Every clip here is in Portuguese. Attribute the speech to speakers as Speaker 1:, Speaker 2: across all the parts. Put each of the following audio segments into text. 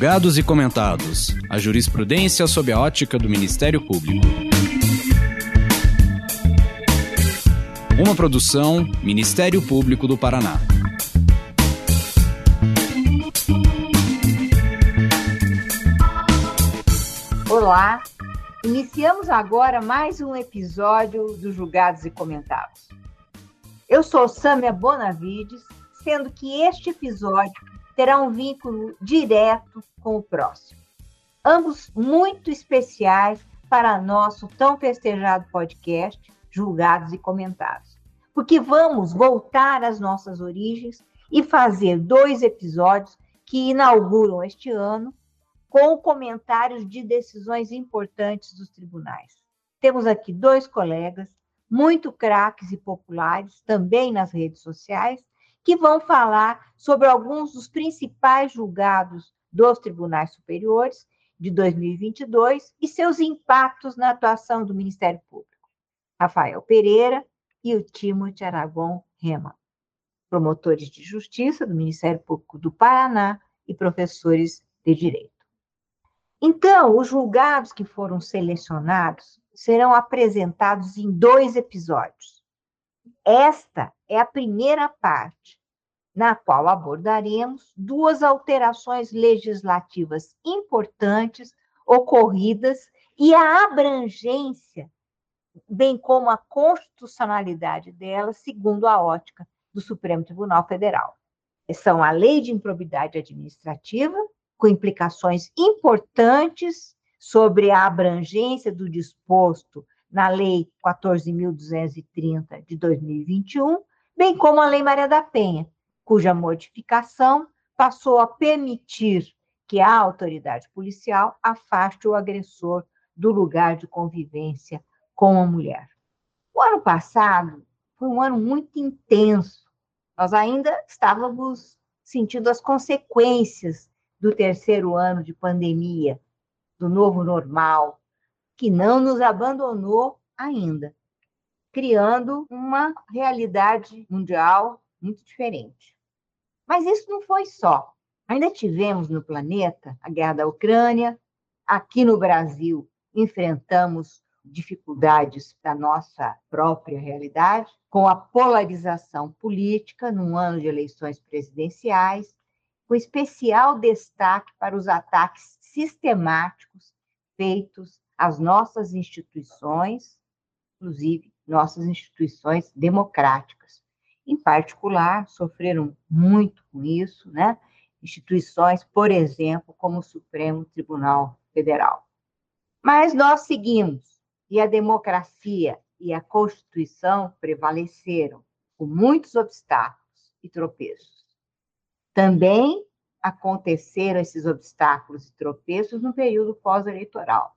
Speaker 1: Julgados e comentados. A jurisprudência sob a ótica do Ministério Público. Uma produção Ministério Público do Paraná.
Speaker 2: Olá, iniciamos agora mais um episódio do Julgados e Comentados. Eu sou Sâmia Bonavides, sendo que este episódio terá um vínculo direto com o próximo. Ambos muito especiais para nosso tão festejado podcast, Julgados e Comentados, porque vamos voltar às nossas origens e fazer dois episódios que inauguram este ano com comentários de decisões importantes dos tribunais. Temos aqui dois colegas, muito craques e populares, também nas redes sociais, que vão falar sobre alguns dos principais julgados dos tribunais superiores de 2022 e seus impactos na atuação do Ministério Público. Rafael Pereira e o Timothy Aragon Rema, promotores de justiça do Ministério Público do Paraná e professores de direito. Então, os julgados que foram selecionados serão apresentados em dois episódios. Esta é a primeira parte, na qual abordaremos duas alterações legislativas importantes ocorridas e a abrangência, bem como a constitucionalidade delas, segundo a ótica do Supremo Tribunal Federal. São a Lei de Improbidade Administrativa com implicações importantes sobre a abrangência do disposto na Lei 14.230 de 2021, bem como a Lei Maria da Penha, cuja modificação passou a permitir que a autoridade policial afaste o agressor do lugar de convivência com a mulher. O ano passado foi um ano muito intenso. Nós ainda estávamos sentindo as consequências do terceiro ano de pandemia, do novo normal, que não nos abandonou ainda, criando uma realidade mundial muito diferente. Mas isso não foi só. Ainda tivemos no planeta a guerra da Ucrânia, aqui no Brasil enfrentamos dificuldades da nossa própria realidade, com a polarização política num ano de eleições presidenciais, com especial destaque para os ataques sistemáticos feitos às nossas instituições, inclusive nossas instituições democráticas. Em particular, sofreram muito com isso, né? Instituições, por exemplo, como o Supremo Tribunal Federal. Mas nós seguimos, e a democracia e a Constituição prevaleceram, com muitos obstáculos e tropeços. Também aconteceram esses obstáculos e tropeços no período pós-eleitoral,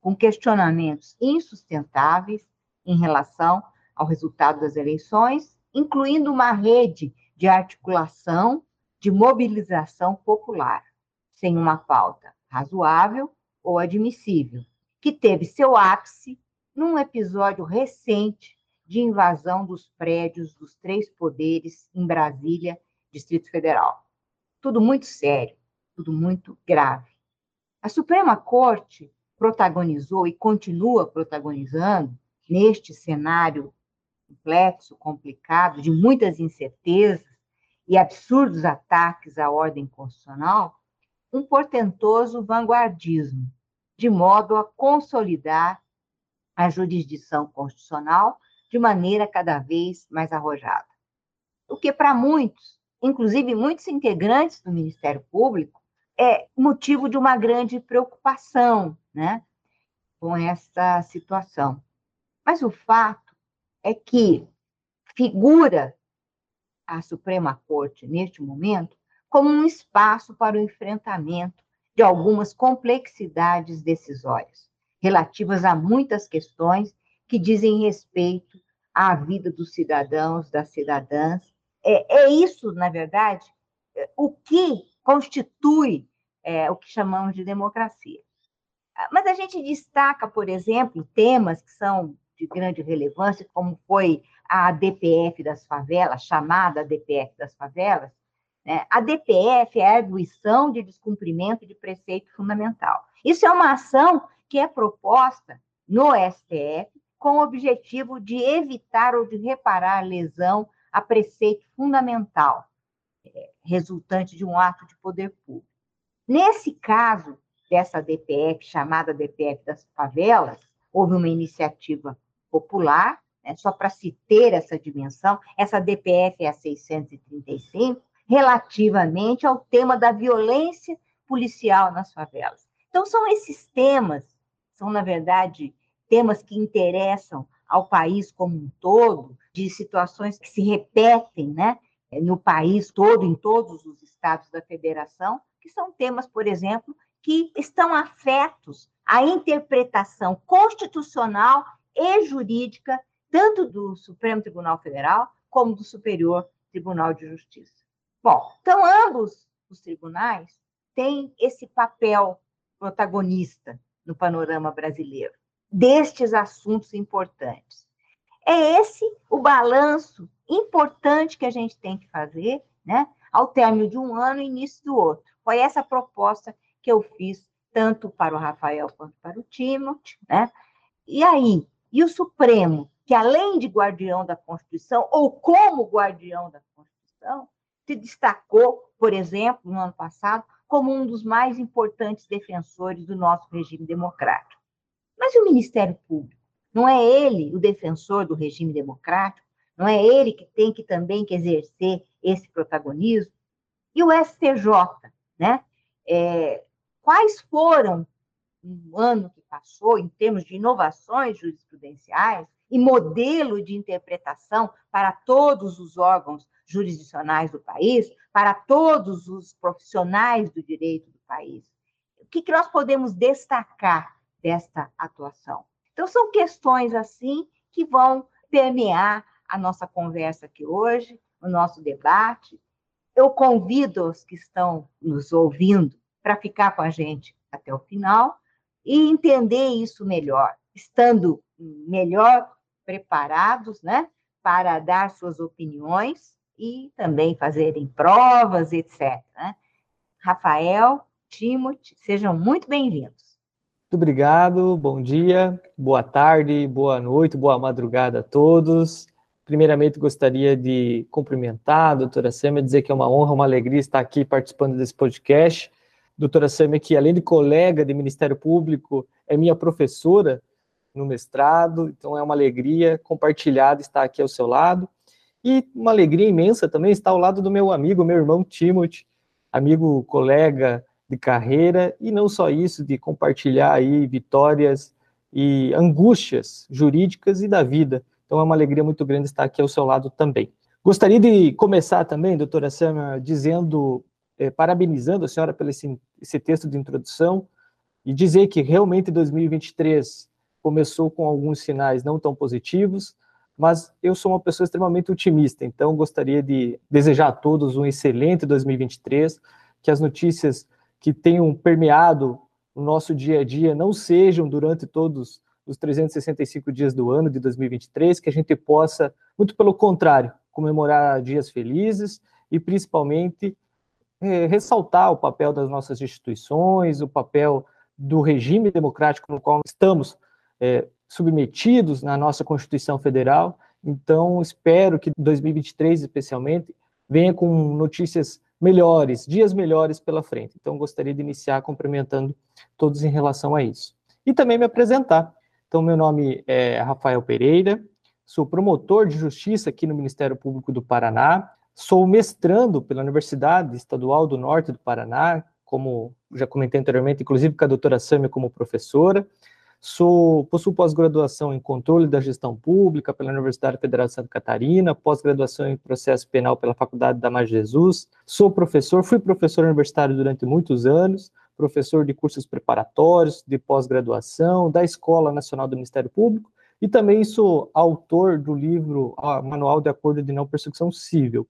Speaker 2: com questionamentos insustentáveis em relação ao resultado das eleições, incluindo uma rede de articulação de mobilização popular, sem uma pauta razoável ou admissível, que teve seu ápice num episódio recente de invasão dos prédios dos três poderes em Brasília Distrito Federal. Tudo muito sério, tudo muito grave. A Suprema Corte protagonizou e continua protagonizando, neste cenário complexo, complicado, de muitas incertezas e absurdos ataques à ordem constitucional, um portentoso vanguardismo, de modo a consolidar a jurisdição constitucional de maneira cada vez mais arrojada. O que para muitos inclusive muitos integrantes do Ministério Público, é motivo de uma grande preocupação né, com essa situação. Mas o fato é que figura a Suprema Corte, neste momento, como um espaço para o enfrentamento de algumas complexidades decisórias, relativas a muitas questões que dizem respeito à vida dos cidadãos, das cidadãs é, é isso, na verdade, o que constitui é, o que chamamos de democracia. Ah, mas a gente destaca, por exemplo, temas que são de grande relevância, como foi a DPF das favelas, chamada DPF das favelas, Né? A DPF é a arguição de descumprimento de preceito fundamental. Isso é uma ação que é proposta no STF com o objetivo de evitar ou de reparar lesão a preceito fundamental, é, resultante de um ato de poder público. Nesse caso dessa DPF, chamada DPF das favelas, houve uma iniciativa popular, né, só para se ter essa dimensão, essa DPF é a 635, relativamente ao tema da violência policial nas favelas. Então, são esses temas, são, na verdade, temas que interessam ao país como um todo, de situações que se repetem né, no país todo, em todos os estados da federação, que são temas, por exemplo, que estão afetos à interpretação constitucional e jurídica, tanto do Supremo Tribunal Federal como do Superior Tribunal de Justiça. Bom, então ambos os tribunais têm esse papel protagonista no panorama brasileiro destes assuntos importantes. É esse o balanço importante que a gente tem que fazer, né, ao término de um ano e início do outro. Foi essa proposta que eu fiz tanto para o Rafael quanto para o Timothy, né? E aí, e o Supremo, que além de guardião da Constituição, ou como guardião da Constituição, se destacou, por exemplo, no ano passado, como um dos mais importantes defensores do nosso regime democrático. Mas o Ministério Público, não é ele o defensor do regime democrático? Não é ele que tem que também que exercer esse protagonismo? E o STJ, né? É, quais foram, no ano que passou, em termos de inovações jurisprudenciais e modelo de interpretação para todos os órgãos jurisdicionais do país, para todos os profissionais do direito do país? O que, que nós podemos destacar desta atuação. Então, são questões assim que vão permear a nossa conversa aqui hoje, o nosso debate. Eu convido os que estão nos ouvindo para ficar com a gente até o final e entender isso melhor, estando melhor preparados, né, para dar suas opiniões e também fazerem provas, etc. Né? Rafael, Timothy, sejam muito bem-vindos.
Speaker 3: Muito obrigado, bom dia, boa tarde, boa noite, boa madrugada a todos. Primeiramente, gostaria de cumprimentar a doutora Sâmia, dizer que é uma honra, uma alegria estar aqui participando desse podcast. Doutora Sâmia, que além de colega de Ministério Público, é minha professora no mestrado, então é uma alegria compartilhada estar aqui ao seu lado. E uma alegria imensa também estar ao lado do meu amigo, meu irmão Timothy, amigo, colega, de carreira e não só isso, de compartilhar aí vitórias e angústias jurídicas e da vida. Então é uma alegria muito grande estar aqui ao seu lado também. Gostaria de começar também, doutora Sama, dizendo, eh, parabenizando a senhora pelo esse, esse texto de introdução e dizer que realmente 2023 começou com alguns sinais não tão positivos, mas eu sou uma pessoa extremamente otimista, então gostaria de desejar a todos um excelente 2023, que as notícias que tenham permeado o nosso dia a dia não sejam durante todos os 365 dias do ano de 2023, que a gente possa, muito pelo contrário, comemorar dias felizes e principalmente é, ressaltar o papel das nossas instituições, o papel do regime democrático no qual estamos é, submetidos na nossa Constituição Federal. Então, espero que 2023, especialmente, venha com notícias melhores, dias melhores pela frente. Então, gostaria de iniciar cumprimentando todos em relação a isso. E também me apresentar. Então, meu nome é Rafael Pereira, sou promotor de justiça aqui no Ministério Público do Paraná, sou mestrando pela Universidade Estadual do Norte do Paraná, como já comentei anteriormente, inclusive com a doutora Sâmia como professora, Sou, possuo pós-graduação em controle da gestão pública pela Universidade Federal de Santa Catarina, pós-graduação em processo penal pela Faculdade da Mar Jesus. Sou professor, fui professor universitário durante muitos anos, professor de cursos preparatórios, de pós-graduação, da Escola Nacional do Ministério Público, e também sou autor do livro Manual de Acordo de Não Persecução Civil.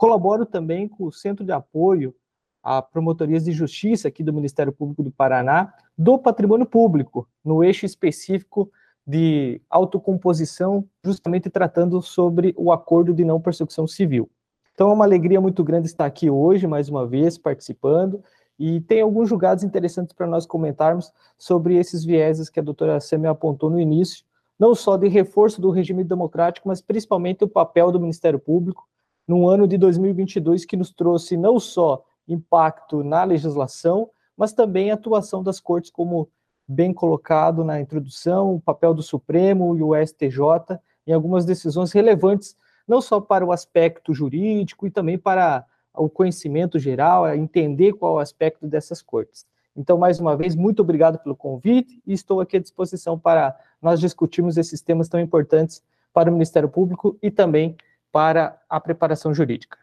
Speaker 3: Colaboro também com o Centro de Apoio a promotorias de justiça aqui do Ministério Público do Paraná do patrimônio público, no eixo específico de autocomposição, justamente tratando sobre o acordo de não persecução civil. Então é uma alegria muito grande estar aqui hoje, mais uma vez, participando. E tem alguns julgados interessantes para nós comentarmos sobre esses vieses que a doutora Semi apontou no início, não só de reforço do regime democrático, mas principalmente o papel do Ministério Público num ano de 2022 que nos trouxe não só impacto na legislação, mas também a atuação das cortes, como bem colocado na introdução, o papel do Supremo e o STJ em algumas decisões relevantes, não só para o aspecto jurídico e também para o conhecimento geral, entender qual é o aspecto dessas cortes. Então, mais uma vez, muito obrigado pelo convite e estou aqui à disposição para nós discutirmos esses temas tão importantes para o Ministério Público e também para a preparação jurídica.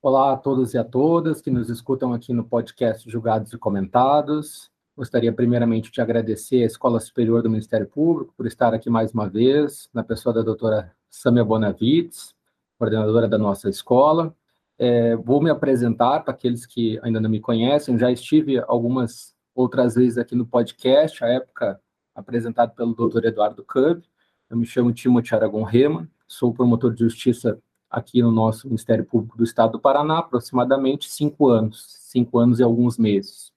Speaker 4: Olá a todos e a todas que nos escutam aqui no podcast Julgados e Comentados. Gostaria primeiramente de agradecer à Escola Superior do Ministério Público por estar aqui mais uma vez, na pessoa da doutora Samia Bonavides, coordenadora da nossa escola, é, vou me apresentar para aqueles que ainda não me conhecem. Já estive algumas outras vezes aqui no podcast, à época apresentado pelo Dr. Eduardo Cub. Eu me chamo Timothy Aragon Rema, sou promotor de justiça aqui no nosso Ministério Público do Estado do Paraná, aproximadamente cinco anos, cinco anos e alguns meses.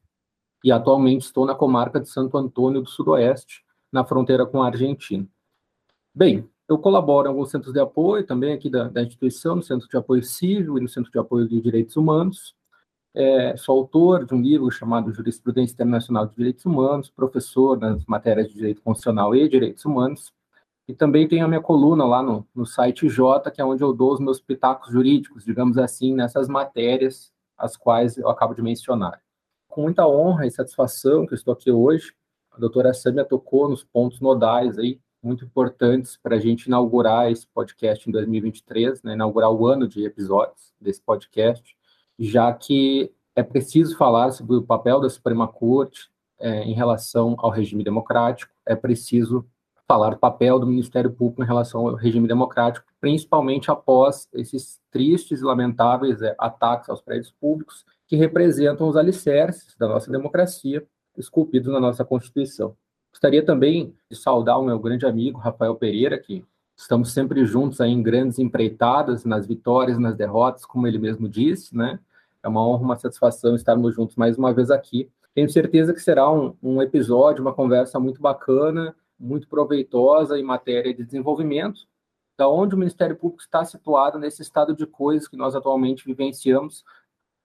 Speaker 4: E atualmente estou na comarca de Santo Antônio do Sudoeste, na fronteira com a Argentina. Bem, eu colaboro em alguns centros de apoio, também aqui da, da instituição, no Centro de Apoio Civil e no Centro de Apoio de Direitos Humanos. É, sou autor de um livro chamado Jurisprudência Internacional de Direitos Humanos, professor nas matérias de Direito Constitucional e Direitos Humanos, e também tenho a minha coluna lá no, no site J, que é onde eu dou os meus pitacos jurídicos, digamos assim, nessas matérias as quais eu acabo de mencionar. Com muita honra e satisfação que eu estou aqui hoje, a doutora Sâmia tocou nos pontos nodais aí muito importantes para a gente inaugurar esse podcast em 2023, né, inaugurar o ano de episódios desse podcast, já que é preciso falar sobre o papel da Suprema Corte é, em relação ao regime democrático, é preciso falar do papel do Ministério Público em relação ao regime democrático, principalmente após esses tristes e lamentáveis é, ataques aos prédios públicos que representam os alicerces da nossa democracia, esculpidos na nossa Constituição. Gostaria também de saudar o meu grande amigo Rafael Pereira, que estamos sempre juntos aí em grandes empreitadas, nas vitórias, nas derrotas, como ele mesmo disse, né? É uma honra, uma satisfação estarmos juntos mais uma vez aqui. Tenho certeza que será um, um episódio, uma conversa muito bacana, muito proveitosa em matéria de desenvolvimento, da onde o Ministério Público está situado nesse estado de coisas que nós atualmente vivenciamos,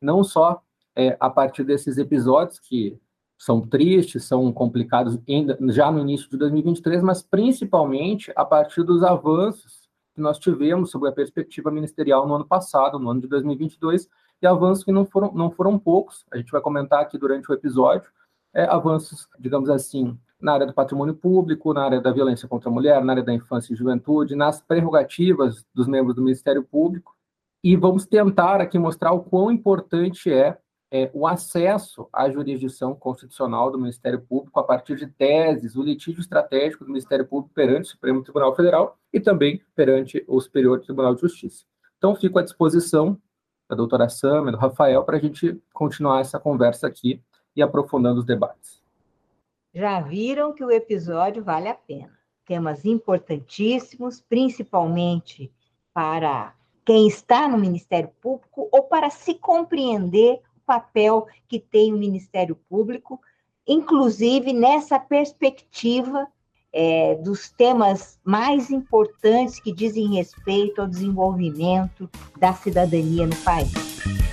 Speaker 4: não só é, a partir desses episódios que são tristes, são complicados ainda, já no início de 2023, mas principalmente a partir dos avanços que nós tivemos sobre a perspectiva ministerial no ano passado, no ano de 2022, e avanços que não foram, não foram poucos, a gente vai comentar aqui durante o episódio, é, avanços, digamos assim, na área do patrimônio público, na área da violência contra a mulher, na área da infância e juventude, nas prerrogativas dos membros do Ministério Público, e vamos tentar aqui mostrar o quão importante é é, o acesso à jurisdição constitucional do Ministério Público a partir de teses, o litígio estratégico do Ministério Público perante o Supremo Tribunal Federal e também perante o Superior Tribunal de Justiça. Então, fico à disposição da doutora Sam e do Rafael para a gente continuar essa conversa aqui e aprofundando os debates.
Speaker 2: Já viram que o episódio vale a pena. Temas importantíssimos, principalmente para quem está no Ministério Público ou para se compreender papel que tem o Ministério Público, inclusive nessa perspectiva é, dos temas mais importantes que dizem respeito ao desenvolvimento da cidadania no país.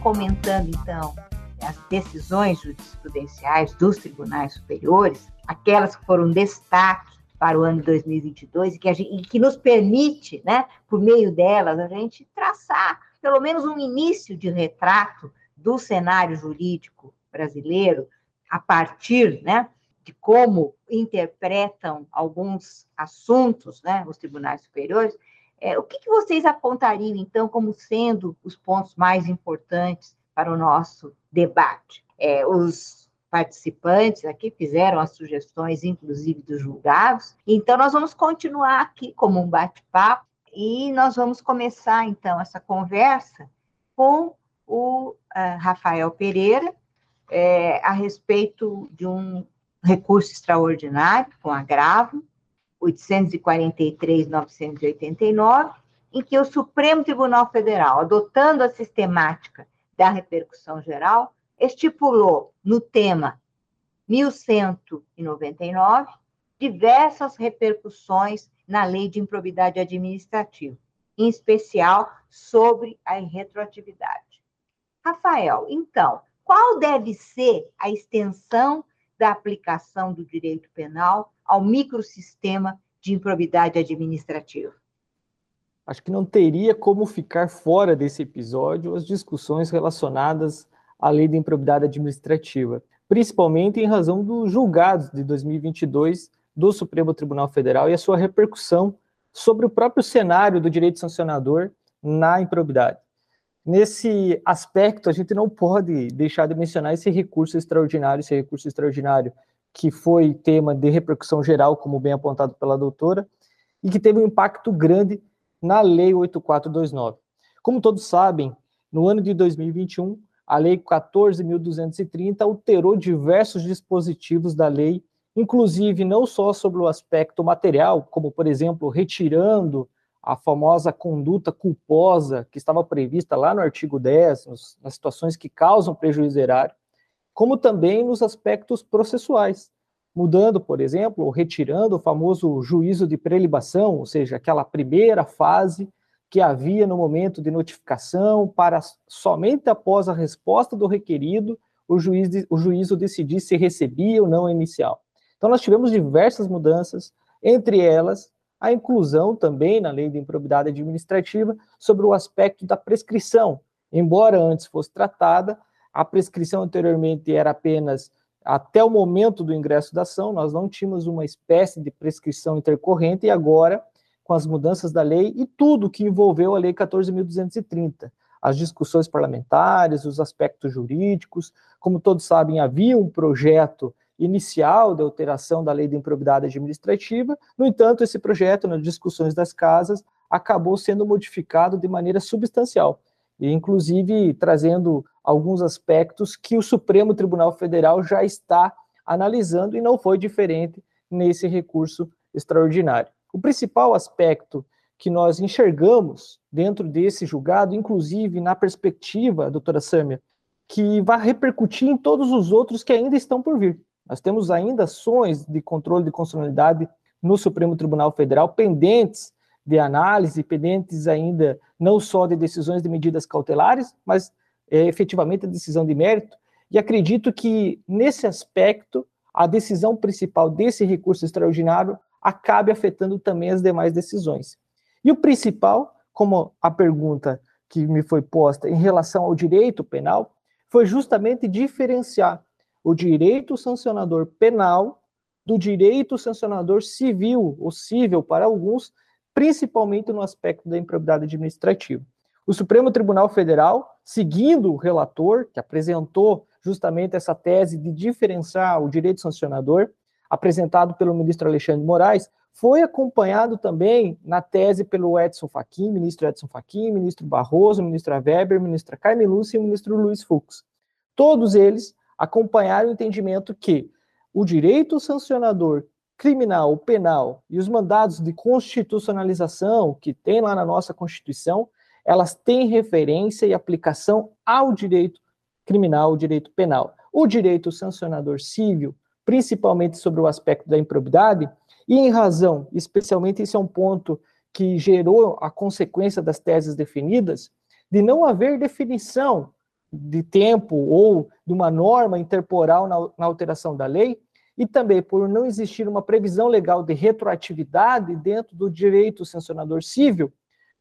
Speaker 2: Comentando, então, as decisões jurisprudenciais dos tribunais superiores, aquelas que foram destaque para o ano de 2022 e que, gente, e que nos permite, né, por meio delas, a gente traçar pelo menos um início de retrato do cenário jurídico brasileiro a partir, né, de como interpretam alguns assuntos, né, os tribunais superiores. É, o que, que vocês apontariam então como sendo os pontos mais importantes para o nosso debate? É, os participantes aqui fizeram as sugestões, inclusive dos julgados. Então, nós vamos continuar aqui como um bate-papo e nós vamos começar, então, essa conversa com o uh, Rafael Pereira, é, a respeito de um recurso extraordinário com agravo, 843-989, em que o Supremo Tribunal Federal, adotando a sistemática da repercussão geral, estipulou no tema 1199 diversas repercussões na lei de improbidade administrativa, em especial sobre a retroatividade. Rafael, então, qual deve ser a extensão da aplicação do direito penal ao microsistema de improbidade administrativa?
Speaker 3: Acho que não teria como ficar fora desse episódio as discussões relacionadas à lei de improbidade administrativa, principalmente em razão dos julgados de 2022 do Supremo Tribunal Federal e a sua repercussão sobre o próprio cenário do direito sancionador na improbidade. Nesse aspecto, a gente não pode deixar de mencionar esse recurso extraordinário, esse recurso extraordinário que foi tema de repercussão geral, como bem apontado pela doutora, e que teve um impacto grande na Lei 8429. Como todos sabem, no ano de 2021, a Lei 14.230 alterou diversos dispositivos da lei inclusive não só sobre o aspecto material, como, por exemplo, retirando a famosa conduta culposa que estava prevista lá no artigo 10, nos, nas situações que causam prejuízo erário, como também nos aspectos processuais, mudando, por exemplo, ou retirando o famoso juízo de prelibação, ou seja, aquela primeira fase que havia no momento de notificação, para somente após a resposta do requerido o, juiz, o juízo decidir se recebia ou não a inicial. Então, nós tivemos diversas mudanças, entre elas a inclusão também na lei de improbidade administrativa sobre o aspecto da prescrição. Embora antes fosse tratada, a prescrição anteriormente era apenas até o momento do ingresso da ação, nós não tínhamos uma espécie de prescrição intercorrente, e agora, com as mudanças da lei e tudo que envolveu a Lei 14.230, as discussões parlamentares, os aspectos jurídicos, como todos sabem, havia um projeto inicial da alteração da lei de improbidade administrativa. No entanto, esse projeto, nas discussões das casas, acabou sendo modificado de maneira substancial, e inclusive trazendo alguns aspectos que o Supremo Tribunal Federal já está analisando e não foi diferente nesse recurso extraordinário. O principal aspecto que nós enxergamos dentro desse julgado, inclusive na perspectiva, doutora Sâmia, que vai repercutir em todos os outros que ainda estão por vir. Nós temos ainda ações de controle de constitucionalidade no Supremo Tribunal Federal pendentes de análise, pendentes ainda não só de decisões de medidas cautelares, mas é, efetivamente a decisão de mérito. E acredito que, nesse aspecto, a decisão principal desse recurso extraordinário acabe afetando também as demais decisões. E o principal, como a pergunta que me foi posta em relação ao direito penal, foi justamente diferenciar o direito sancionador penal do direito sancionador civil, ou cível para alguns, principalmente no aspecto da improbidade administrativa. O Supremo Tribunal Federal, seguindo o relator, que apresentou justamente essa tese de diferenciar o direito sancionador, apresentado pelo ministro Alexandre Moraes, foi acompanhado também na tese pelo Edson Fachin, ministro Edson Fachin, ministro Barroso, ministra Weber, ministra Carmen Lúcia e ministro Luiz Fux. Todos eles acompanhar o entendimento que o direito sancionador criminal, penal e os mandados de constitucionalização que tem lá na nossa Constituição, elas têm referência e aplicação ao direito criminal, ao direito penal. O direito sancionador civil, principalmente sobre o aspecto da improbidade, e em razão, especialmente esse é um ponto que gerou a consequência das teses definidas, de não haver definição de tempo ou de uma norma interporal na, na alteração da lei, e também por não existir uma previsão legal de retroatividade dentro do direito sancionador civil,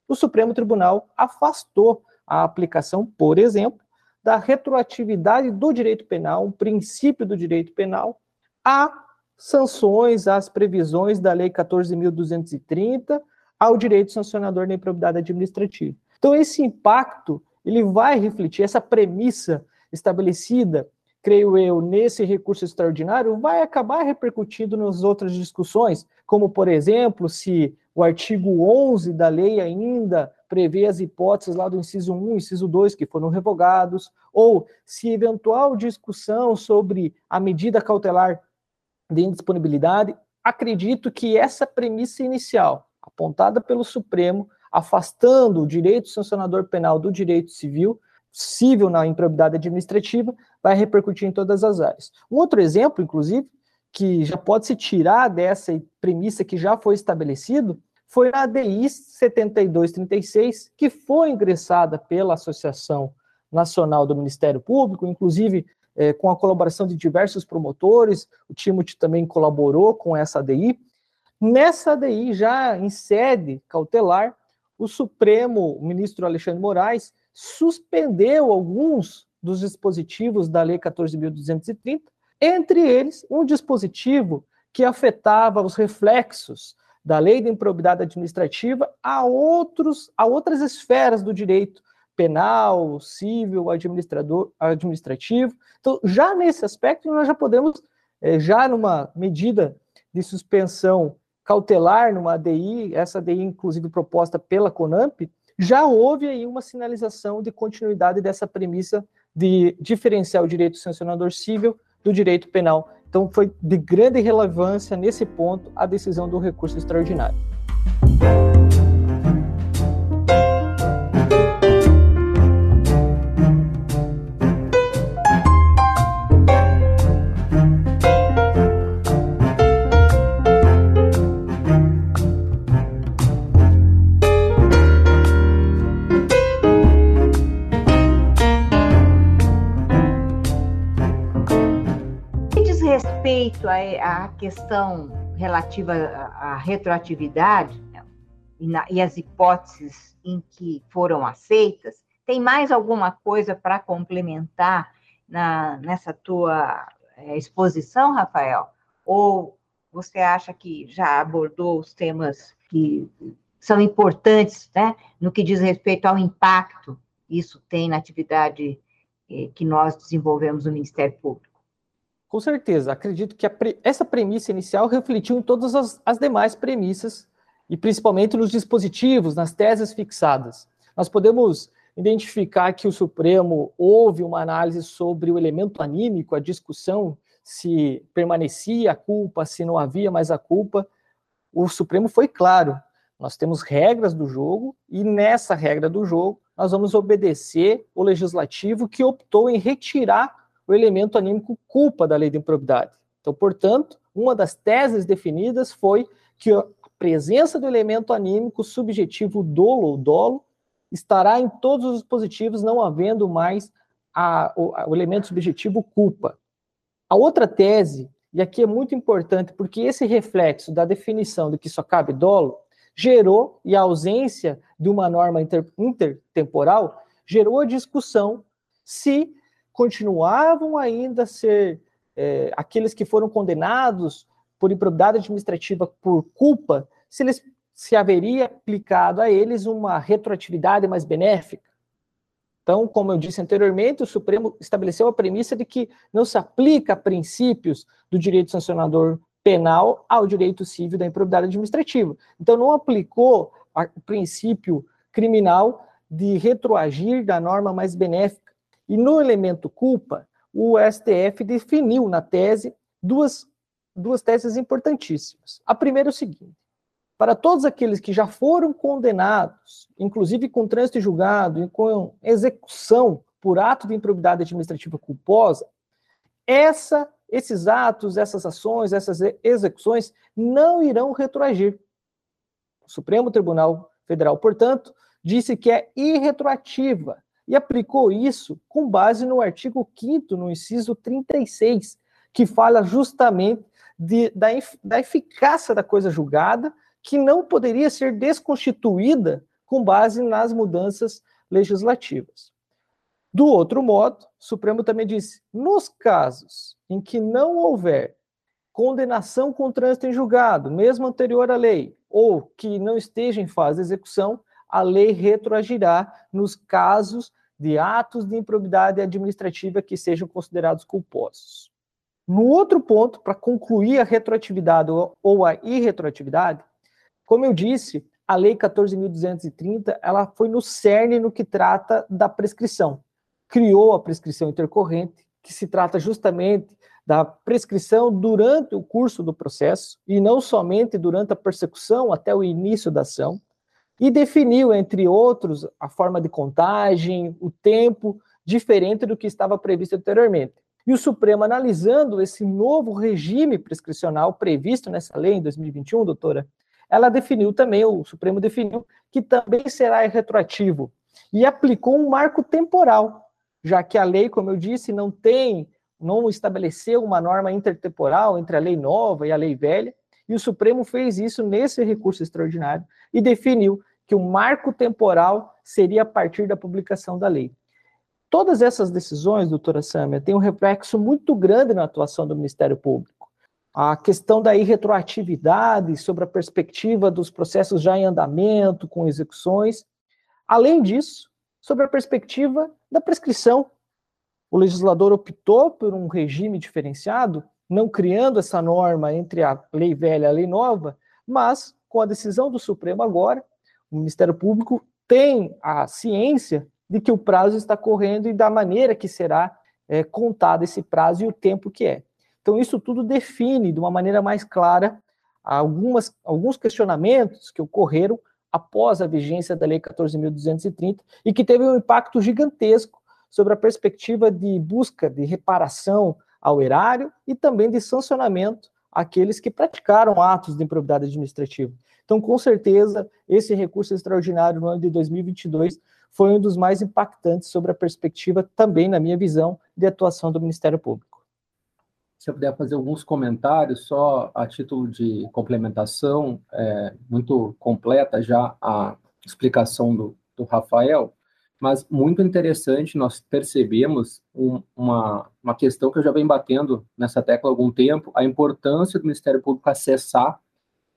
Speaker 3: o Supremo Tribunal afastou a aplicação, por exemplo, da retroatividade do direito penal, um princípio do direito penal, a sanções, às previsões da Lei 14.230, ao direito sancionador da improbidade administrativa. Então, esse impacto ele vai refletir essa premissa estabelecida, creio eu, nesse recurso extraordinário, vai acabar repercutindo nas outras discussões, como, por exemplo, se o artigo 11 da lei ainda prevê as hipóteses lá do inciso 1 inciso 2 que foram revogados, ou se eventual discussão sobre a medida cautelar de indisponibilidade, acredito que essa premissa inicial, apontada pelo Supremo, afastando o direito sancionador penal do direito civil, civil na improbidade administrativa, vai repercutir em todas as áreas. Um outro exemplo, inclusive, que já pode se tirar dessa premissa que já foi estabelecido, foi a ADI 7236, que foi ingressada pela Associação Nacional do Ministério Público, inclusive é, com a colaboração de diversos promotores, o Timothy também colaborou com essa ADI. Nessa ADI, já em sede cautelar, o Supremo, o ministro Alexandre Moraes, suspendeu alguns dos dispositivos da Lei 14.230, entre eles um dispositivo que afetava os reflexos da lei de improbidade administrativa a, outros, a outras esferas do direito penal, civil, administrador, administrativo. Então, já nesse aspecto, nós já podemos, é, já numa medida de suspensão cautelar, numa ADI, essa ADI, inclusive, proposta pela CONAMP, já houve aí uma sinalização de continuidade dessa premissa de diferenciar o direito sancionador civil do direito penal. Então, foi de grande relevância nesse ponto a decisão do recurso extraordinário.
Speaker 2: À questão relativa à retroatividade né, e, na, e as hipóteses em que foram aceitas, tem mais alguma coisa para complementar na, nessa tua é, exposição, Rafael? Ou você acha que já abordou os temas que são importantes, né, no que diz respeito ao impacto que isso tem na atividade eh, que nós desenvolvemos no Ministério Público?
Speaker 3: Com certeza, acredito que pre... essa premissa inicial refletiu em todas as, as demais premissas, e principalmente nos dispositivos, nas teses fixadas. Nós podemos identificar que o Supremo houve uma análise sobre o elemento anímico, a discussão se permanecia a culpa, se não havia mais a culpa. O Supremo foi claro. Nós temos regras do jogo e nessa regra do jogo nós vamos obedecer o legislativo que optou em retirar o elemento anímico culpa da lei de improbidade. Então, portanto, uma das teses definidas foi que a presença do elemento anímico subjetivo dolo ou dolo estará em todos os dispositivos, não havendo mais a, o, o elemento subjetivo culpa. A outra tese, e aqui é muito importante, porque esse reflexo da definição de que só cabe dolo gerou, e a ausência de uma norma inter, intertemporal, gerou a discussão se continuavam ainda a ser é, aqueles que foram condenados por improbidade administrativa por culpa, se, eles, se haveria aplicado a eles uma retroatividade mais benéfica. Então, como eu disse anteriormente, o Supremo estabeleceu a premissa de que não se aplica princípios do direito sancionador penal ao direito civil da improbidade administrativa. Então, não aplicou o princípio criminal de retroagir da norma mais benéfica e no elemento culpa, o STF definiu na tese duas, duas teses importantíssimas. A primeira é o seguinte: para todos aqueles que já foram condenados, inclusive com trânsito julgado e com execução por ato de improbidade administrativa culposa, essa, esses atos, essas ações, essas execuções não irão retroagir. O Supremo Tribunal Federal, portanto, disse que é irretroativa e aplicou isso com base no artigo 5 no inciso 36, que fala justamente de, da, da eficácia da coisa julgada, que não poderia ser desconstituída com base nas mudanças legislativas. Do outro modo, o Supremo também disse: nos casos em que não houver condenação com trânsito em julgado, mesmo anterior à lei, ou que não esteja em fase de execução, a lei retroagirá nos casos de atos de improbidade administrativa que sejam considerados culposos. No outro ponto, para concluir a retroatividade ou a irretroatividade, Como eu disse, a Lei 14.230 ela foi no cerne no que trata da prescrição. Criou a prescrição intercorrente, que se trata justamente da prescrição durante o curso do processo e não somente durante a persecução até o início da ação, e definiu, entre outros, a forma de contagem, o tempo, diferente do que estava previsto anteriormente. E o Supremo, analisando esse novo regime prescricional previsto nessa lei em 2021, doutora, ela definiu também, o Supremo definiu, que também será retroativo e aplicou um marco temporal, já que a lei, como eu disse, não tem, não estabeleceu uma norma intertemporal entre a lei nova e a lei velha, e o Supremo fez isso nesse recurso extraordinário e definiu que o marco temporal seria a partir da publicação da lei. Todas essas decisões, doutora Sâmia, têm um reflexo muito grande na atuação do Ministério Público. A questão da irretroatividade sobre a perspectiva dos processos já em andamento, com execuções. Além disso, sobre a perspectiva da prescrição. O legislador optou por um regime diferenciado, não criando essa norma entre a lei velha e a lei nova, mas com a decisão do Supremo agora, o Ministério Público tem a ciência de que o prazo está correndo e da maneira que será é, contado esse prazo e o tempo que é. Então, isso tudo define de uma maneira mais clara algumas, alguns questionamentos que ocorreram após a vigência da Lei 14.230 e que teve um impacto gigantesco sobre a perspectiva de busca de reparação ao erário e também de sancionamento àqueles que praticaram atos de improbidade administrativa. Então, com certeza, esse recurso extraordinário no ano de 2022 foi um dos mais impactantes sobre a perspectiva, também, na minha visão, de atuação do Ministério Público.
Speaker 4: Se eu puder fazer alguns comentários, só a título de complementação, é, muito completa já a explicação do, do Rafael, mas muito interessante, nós percebemos um, uma, uma questão que eu já venho batendo nessa tecla há algum tempo, a importância do Ministério Público acessar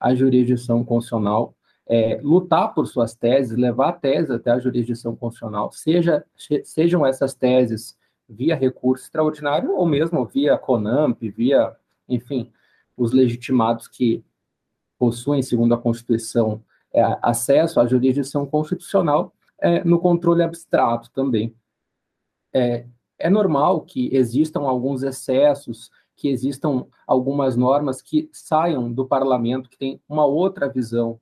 Speaker 4: a jurisdição constitucional, é, lutar por suas teses, levar a tese até a jurisdição constitucional, seja, sejam essas teses via recurso extraordinário ou mesmo via CONAMP, via, enfim, os legitimados que possuem, segundo a Constituição, é, acesso à jurisdição constitucional é, no controle abstrato também. É, é normal que existam alguns excessos, que existam algumas normas que saiam do parlamento, que tem uma outra visão,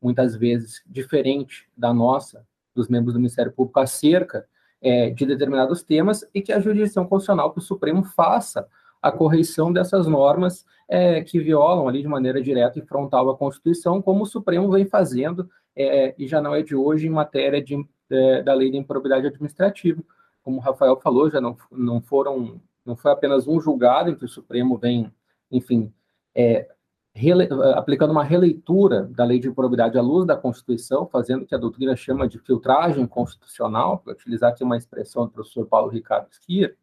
Speaker 4: muitas vezes diferente da nossa, dos membros do Ministério Público, acerca é, de determinados temas, e que a jurisdição constitucional, que o Supremo faça a correição dessas normas é, que violam ali de maneira direta e frontal a Constituição, como o Supremo vem fazendo, é, e já não é de hoje, em matéria de, é, da lei de improbidade administrativa. Como o Rafael falou, já não, não foram, não foi apenas um julgado em que o Supremo vem, enfim, é, rele, aplicando uma releitura da lei de improbidade à luz da Constituição, fazendo o que a doutrina chama de filtragem constitucional, para utilizar aqui uma expressão do professor Paulo Ricardo Esquia,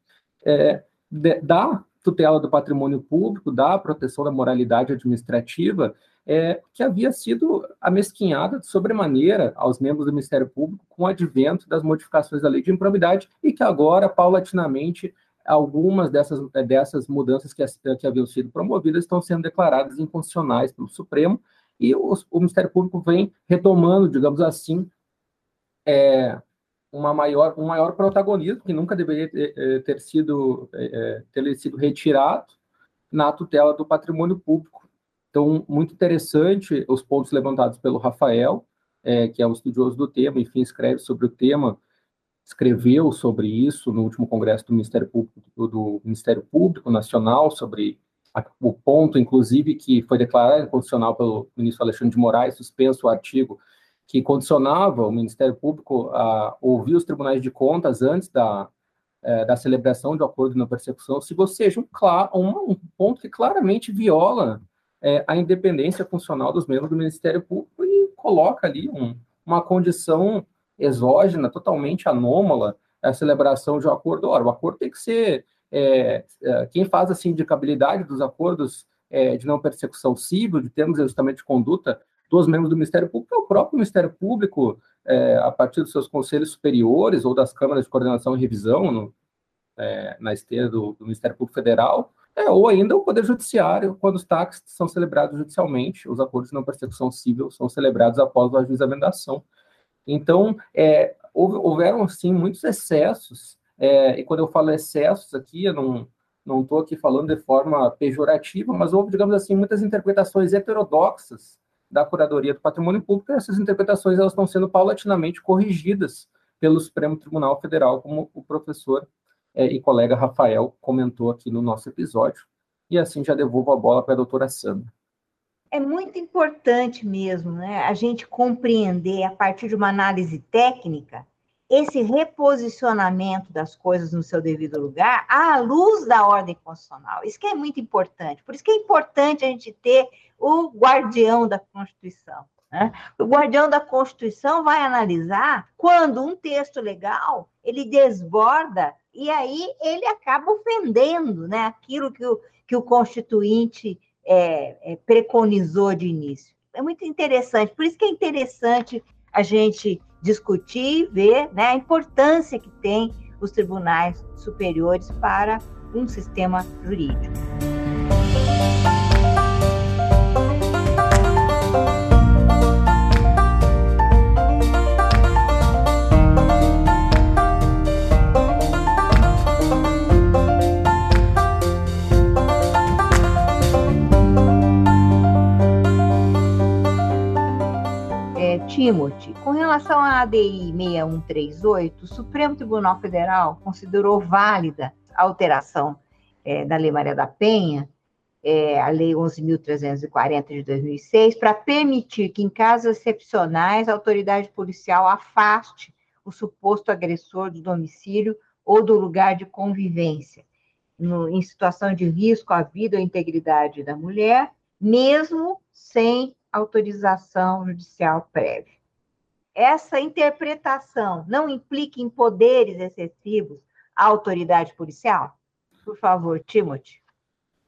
Speaker 4: é, da tutela do patrimônio público, da proteção da moralidade administrativa, é, que havia sido amesquinhada de sobremaneira aos membros do Ministério Público com o advento das modificações da lei de improbidade e que agora, paulatinamente, algumas dessas, dessas mudanças que, que haviam sido promovidas estão sendo declaradas inconstitucionais pelo Supremo e o, o Ministério Público vem retomando, digamos assim, é, uma maior, um maior protagonismo que nunca deveria ter, é, ter sido, ter sido retirado na tutela do patrimônio público. Então, muito interessante os pontos levantados pelo Rafael, é, que é um estudioso do tema, enfim, escreve sobre o tema, escreveu sobre isso no último congresso do Ministério Público, do Ministério Público Nacional, sobre a, o ponto, inclusive, que foi declarado inconstitucional pelo ministro Alexandre de Moraes, suspenso o artigo que condicionava o Ministério Público a ouvir os tribunais de contas antes da, é, da celebração de acordo de não persecução, se você seja um, um, um ponto que claramente viola é, a independência funcional dos membros do Ministério Público e coloca ali um, uma condição exógena, totalmente anômala, a celebração de um acordo. Ora, o acordo tem que ser. É, é, quem faz a sindicabilidade dos acordos é, de não persecução civil, de termos de ajustamento de conduta dos membros do Ministério Público, é o próprio Ministério Público, é, a partir dos seus conselhos superiores ou das câmaras de coordenação e revisão, no, é, na esteira do, do Ministério Público Federal, É, ou ainda o Poder Judiciário, quando os táxis são celebrados judicialmente, os acordos de não persecução civil são celebrados após o ajuizamento da vendação. Então, é, houveram, sim, muitos excessos, é, e quando eu falo excessos aqui, eu não não estou aqui falando de forma pejorativa, mas houve, digamos assim, muitas interpretações heterodoxas da Curadoria do Patrimônio Público, e essas interpretações elas estão sendo paulatinamente corrigidas pelo Supremo Tribunal Federal, como o professor é, e colega Rafael comentou aqui no nosso episódio. E assim já devolvo a bola para a doutora Sandra.
Speaker 2: É muito importante mesmo né, a gente compreender, a partir de uma análise técnica, esse reposicionamento das coisas no seu devido lugar à luz da ordem constitucional. Isso que é muito importante. Por isso que é importante a gente ter o guardião da Constituição. Né? O guardião da Constituição vai analisar quando um texto legal ele desborda e aí ele acaba ofendendo né, aquilo que o, que o Constituinte é, é, preconizou de início. É muito interessante, por isso que é interessante a gente discutir, ver né, a importância que tem os tribunais superiores para um sistema jurídico. Timothy, com relação à ADI 6138, o Supremo Tribunal Federal considerou válida a alteração é, da Lei Maria da Penha, é, a Lei 11.340 de 2006, para permitir que, em casos excepcionais, a autoridade policial afaste o suposto agressor do domicílio ou do lugar de convivência, no, em situação de risco à vida ou integridade da mulher, mesmo sem autorização judicial prévia. Essa interpretação não implica em poderes excessivos à autoridade policial? Por favor, Timothy.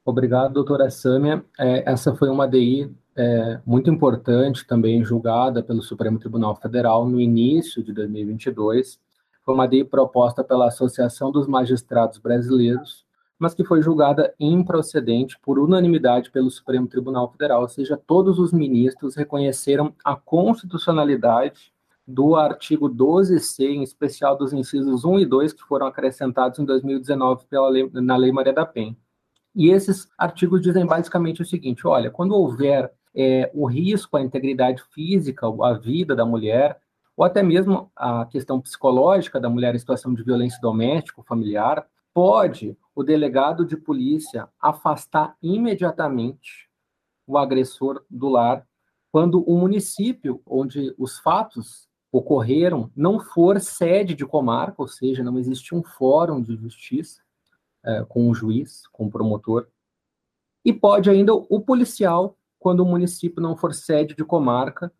Speaker 4: Obrigado, doutora Sâmia. É, essa foi uma DI é, muito importante, também julgada pelo Supremo Tribunal Federal no início de 2022. Foi uma DI proposta pela Associação dos Magistrados Brasileiros, mas que foi julgada improcedente por unanimidade pelo Supremo Tribunal Federal, ou seja, todos os ministros reconheceram a constitucionalidade do artigo 12C, em especial dos incisos 1 e 2, que foram acrescentados em 2019 pela lei, na Lei Maria da Penha. E esses artigos dizem basicamente o seguinte: olha, quando houver é, o risco à integridade física, à vida da mulher, ou até mesmo a questão psicológica da mulher em situação de violência doméstica ou familiar, pode o delegado de polícia afastar imediatamente o agressor do lar quando o município onde os fatos ocorreram não for sede de comarca, ou seja, não existe um fórum de justiça é, com o juiz, com o promotor, e pode ainda o policial quando o município não for sede de comarca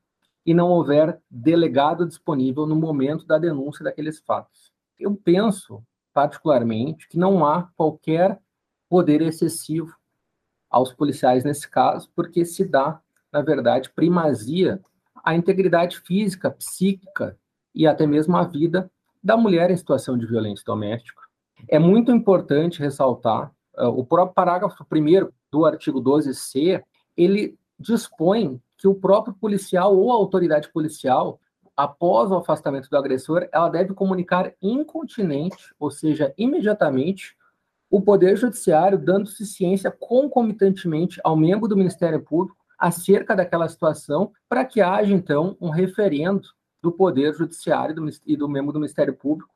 Speaker 4: e não houver delegado disponível no momento da denúncia daqueles fatos. Eu penso particularmente, que não há qualquer poder excessivo aos policiais nesse caso, porque se dá, na verdade, primazia à integridade física, psíquica e até mesmo à vida da mulher em situação de violência doméstica. É muito importante ressaltar uh, o próprio parágrafo 1 do artigo 12C, ele dispõe que o próprio policial ou a autoridade policial após o afastamento do agressor, ela deve comunicar incontinente, ou seja, imediatamente, o Poder Judiciário, dando-se ciência concomitantemente ao membro do Ministério Público acerca daquela situação, para que haja, então, um referendo do Poder Judiciário e do membro do Ministério Público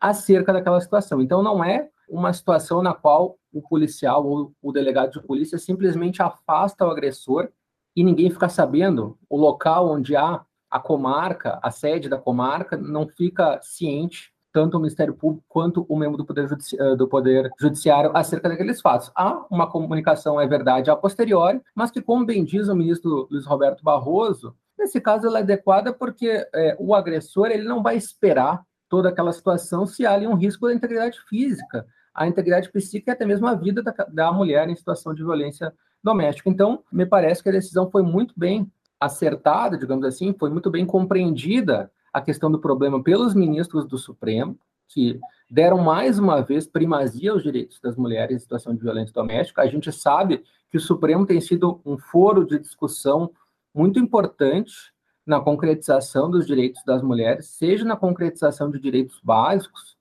Speaker 4: acerca daquela situação. Então, não é uma situação na qual o policial ou o delegado de polícia simplesmente afasta o agressor e ninguém fica sabendo o local onde há a comarca, a sede da comarca, não fica ciente, tanto o Ministério Público quanto o membro do Poder, eh, do Poder Judiciário, acerca daqueles fatos. Há uma comunicação, é verdade, a posteriori, mas que, como bem diz o ministro Luiz Roberto Barroso, nesse caso ela é adequada porque é, o agressor ele não vai esperar toda aquela situação se há ali um risco da integridade física, a integridade psíquica e até mesmo a vida da, da mulher em situação de violência doméstica. Então, me parece que a decisão foi muito bem acertada, digamos assim, foi muito bem compreendida a questão do problema pelos ministros do Supremo, que deram mais uma vez primazia aos direitos das mulheres em situação de violência doméstica. A gente sabe que o Supremo tem sido um foro de discussão muito importante na concretização dos direitos das mulheres, seja na concretização de direitos básicos,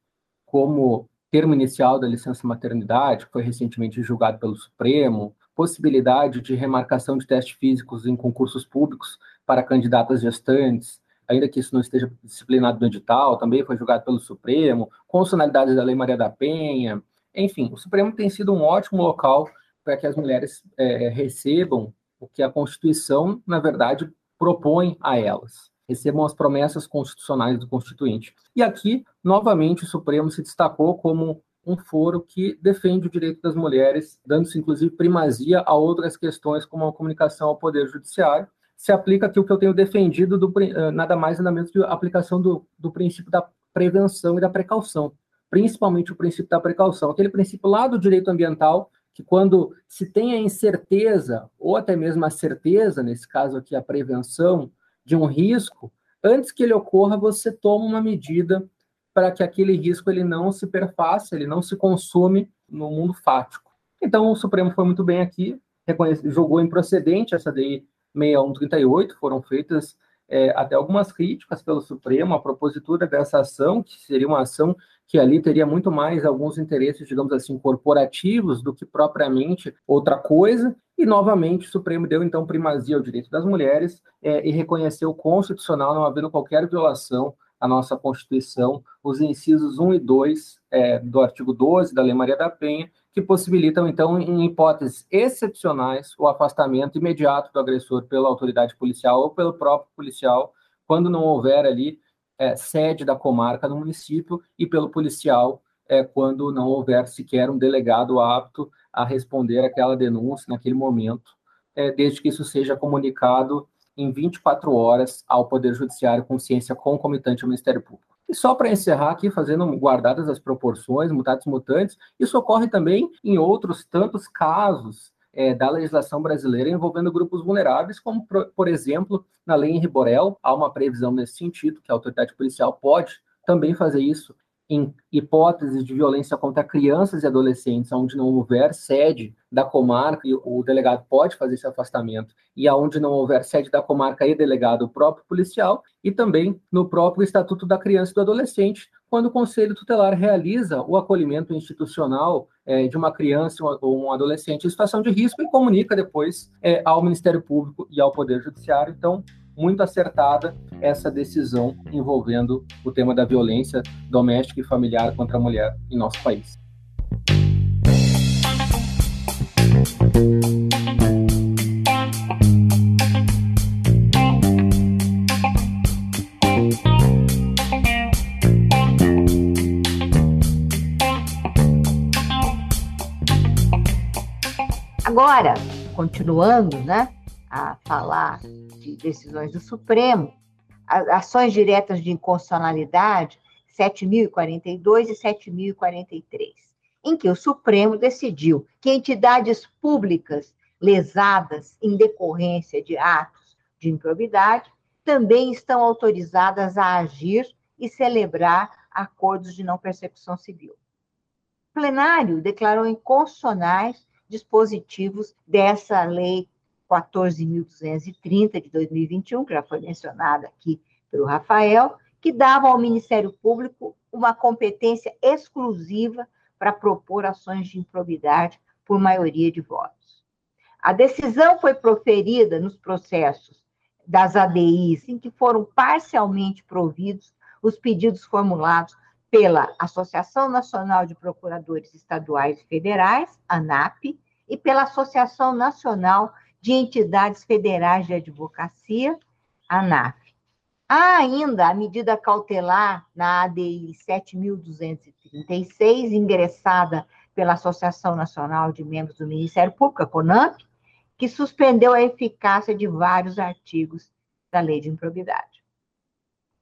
Speaker 4: como termo inicial da licença maternidade, que foi recentemente julgado pelo Supremo, possibilidade de remarcação de testes físicos em concursos públicos para candidatas gestantes, ainda que isso não esteja disciplinado no edital, também foi julgado pelo Supremo, constitucionalidade da Lei Maria da Penha, enfim, o Supremo tem sido um ótimo local para que as mulheres é, recebam o que a Constituição, na verdade, propõe a elas. Recebam as promessas constitucionais do Constituinte. E aqui, novamente, o Supremo se destacou como um foro que defende o direito das mulheres, dando-se inclusive primazia a outras questões, como a comunicação ao Poder Judiciário. Se aplica aqui o que eu tenho defendido, do, eh, nada mais nada menos que a aplicação do, do princípio da prevenção e da precaução, principalmente o princípio da precaução, aquele princípio lá do direito ambiental, que quando se tem a incerteza, ou até mesmo a certeza, nesse caso aqui a prevenção, de um risco, antes que ele ocorra, você toma uma medida para que aquele risco ele não se perfaça, ele não se consome no mundo fático. Então, o Supremo foi muito bem aqui, jogou improcedente essa DI 6138, foram feitas é, até algumas críticas pelo Supremo, a propositura dessa ação, que seria uma ação que ali teria muito mais alguns interesses, digamos assim, corporativos do que propriamente outra coisa, e novamente o Supremo deu então primazia ao direito das mulheres é, e reconheceu constitucional, não havendo qualquer violação à nossa Constituição, os incisos 1 e 2 é, do artigo 12 da Lei Maria da Penha, que possibilitam, então, em hipóteses excepcionais, o afastamento imediato do agressor pela autoridade policial ou pelo próprio policial, quando não houver ali é, sede da comarca no município, e pelo policial, é, quando não houver sequer um delegado apto a responder aquela denúncia naquele momento, é, desde que isso seja comunicado em 24 horas ao Poder Judiciário com ciência concomitante ao Ministério Público. E só para encerrar aqui, fazendo guardadas as proporções, mutatis mutantes, isso ocorre também em outros tantos casos é, da legislação brasileira envolvendo grupos vulneráveis, como, por, exemplo, na lei em Riborel, há uma previsão nesse sentido, que a autoridade policial pode também fazer isso em hipóteses de violência contra crianças e adolescentes, onde não houver sede da comarca, o delegado pode fazer esse afastamento, e aonde não houver sede da comarca e delegado, o próprio policial, e também no próprio Estatuto da Criança e do Adolescente, quando o Conselho Tutelar realiza o acolhimento institucional é, de uma criança ou um adolescente em situação de risco e comunica depois é, ao Ministério Público e ao Poder Judiciário. Então, muito acertada essa decisão envolvendo o tema da violência doméstica e familiar contra a mulher em nosso país.
Speaker 2: Agora, continuando, né, a falar de decisões do Supremo, ações diretas de inconstitucionalidade 7.042 e 7.043, em que o Supremo decidiu que entidades públicas lesadas em decorrência de atos de improbidade também estão autorizadas a agir e celebrar acordos de não persecução civil. O plenário declarou inconstitucionais dispositivos dessa lei 14.230 de 2021, que já foi mencionada aqui pelo Rafael, que dava ao Ministério Público uma competência exclusiva para propor ações de improbidade por maioria de votos. A decisão foi proferida nos processos das ADIs, em que foram parcialmente providos os pedidos formulados pela Associação Nacional de Procuradores Estaduais e Federais, ANAP, e pela Associação Nacional de entidades federais de advocacia, ANAF. Há ainda a medida cautelar na ADI 7.236, ingressada pela Associação Nacional de Membros do Ministério Público, a CONAMP, que suspendeu a eficácia de vários artigos da Lei de Improbidade.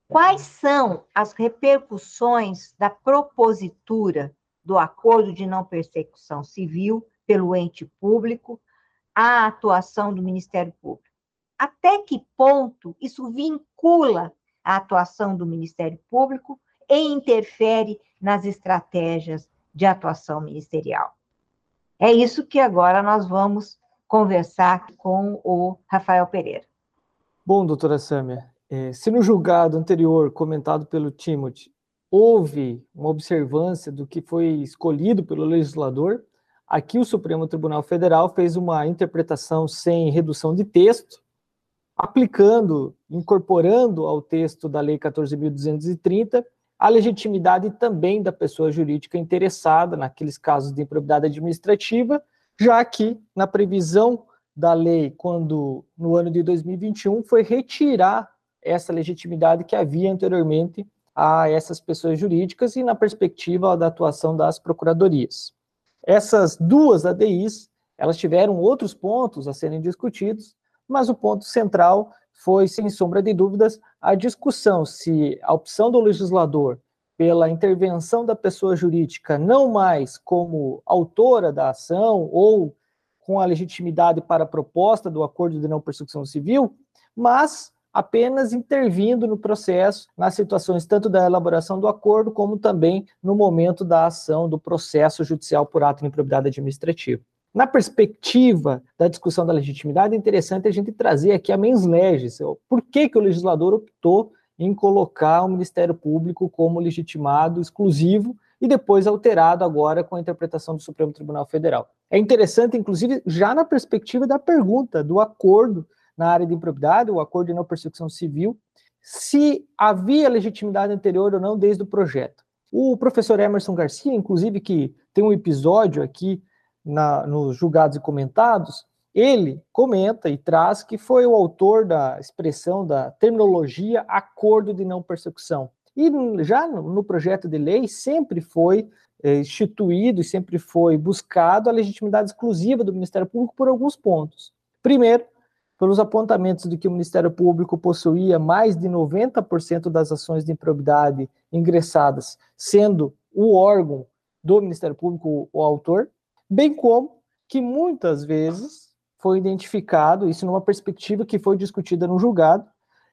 Speaker 2: Quais são as repercussões da propositura do acordo de não persecução civil pelo ente público a atuação do Ministério Público. Até que ponto isso vincula a atuação do Ministério Público e interfere nas estratégias de atuação ministerial. É isso que agora nós vamos conversar com o Rafael Pereira.
Speaker 3: Bom, doutora Sâmia, é, se no julgado anterior comentado pelo Timothy houve uma observância do que foi escolhido pelo legislador, aqui o Supremo Tribunal Federal fez uma interpretação sem redução de texto, aplicando, incorporando ao texto da Lei 14.230 a legitimidade também da pessoa jurídica interessada naqueles casos de improbidade administrativa, já que na previsão da lei, quando no ano de 2021 foi retirar essa legitimidade que havia anteriormente a essas pessoas jurídicas e na perspectiva da atuação das procuradorias. Essas duas ADIs, elas tiveram outros pontos a serem discutidos, mas o ponto central foi, sem sombra de dúvidas, a discussão se a opção do legislador pela intervenção da pessoa jurídica não mais como autora da ação ou com a legitimidade para a proposta do acordo de não persecução civil, mas apenas intervindo no processo, nas situações tanto da elaboração do acordo, como também no momento da ação do processo judicial por ato de improbidade administrativa. Na perspectiva da discussão da legitimidade, é interessante a gente trazer aqui a mens legis. Por que, que o legislador optou em colocar o Ministério Público como legitimado exclusivo e depois alterado agora com a interpretação do Supremo Tribunal Federal? É interessante, inclusive, já na perspectiva da pergunta do acordo na área de improbidade, o acordo de não persecução civil, se havia legitimidade anterior ou não desde o projeto. O professor Emerson Garcia, inclusive, que tem um episódio aqui na, nos julgados e comentados, ele comenta e traz que foi o autor da expressão da terminologia acordo de não persecução. E já no projeto de lei sempre foi é, instituído e sempre foi buscado a legitimidade exclusiva do Ministério Público por alguns pontos. Primeiro, pelos apontamentos de que o Ministério Público possuía mais de 90% das ações de improbidade ingressadas, sendo o órgão do Ministério Público o autor, bem como que muitas vezes foi identificado, isso numa perspectiva que foi discutida no julgado,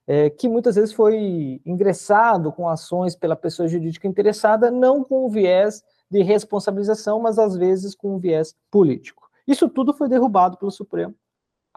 Speaker 3: é, que muitas vezes foi ingressado com ações pela pessoa jurídica interessada, não com o viés de responsabilização, mas às vezes com o viés político. Isso tudo foi derrubado pelo Supremo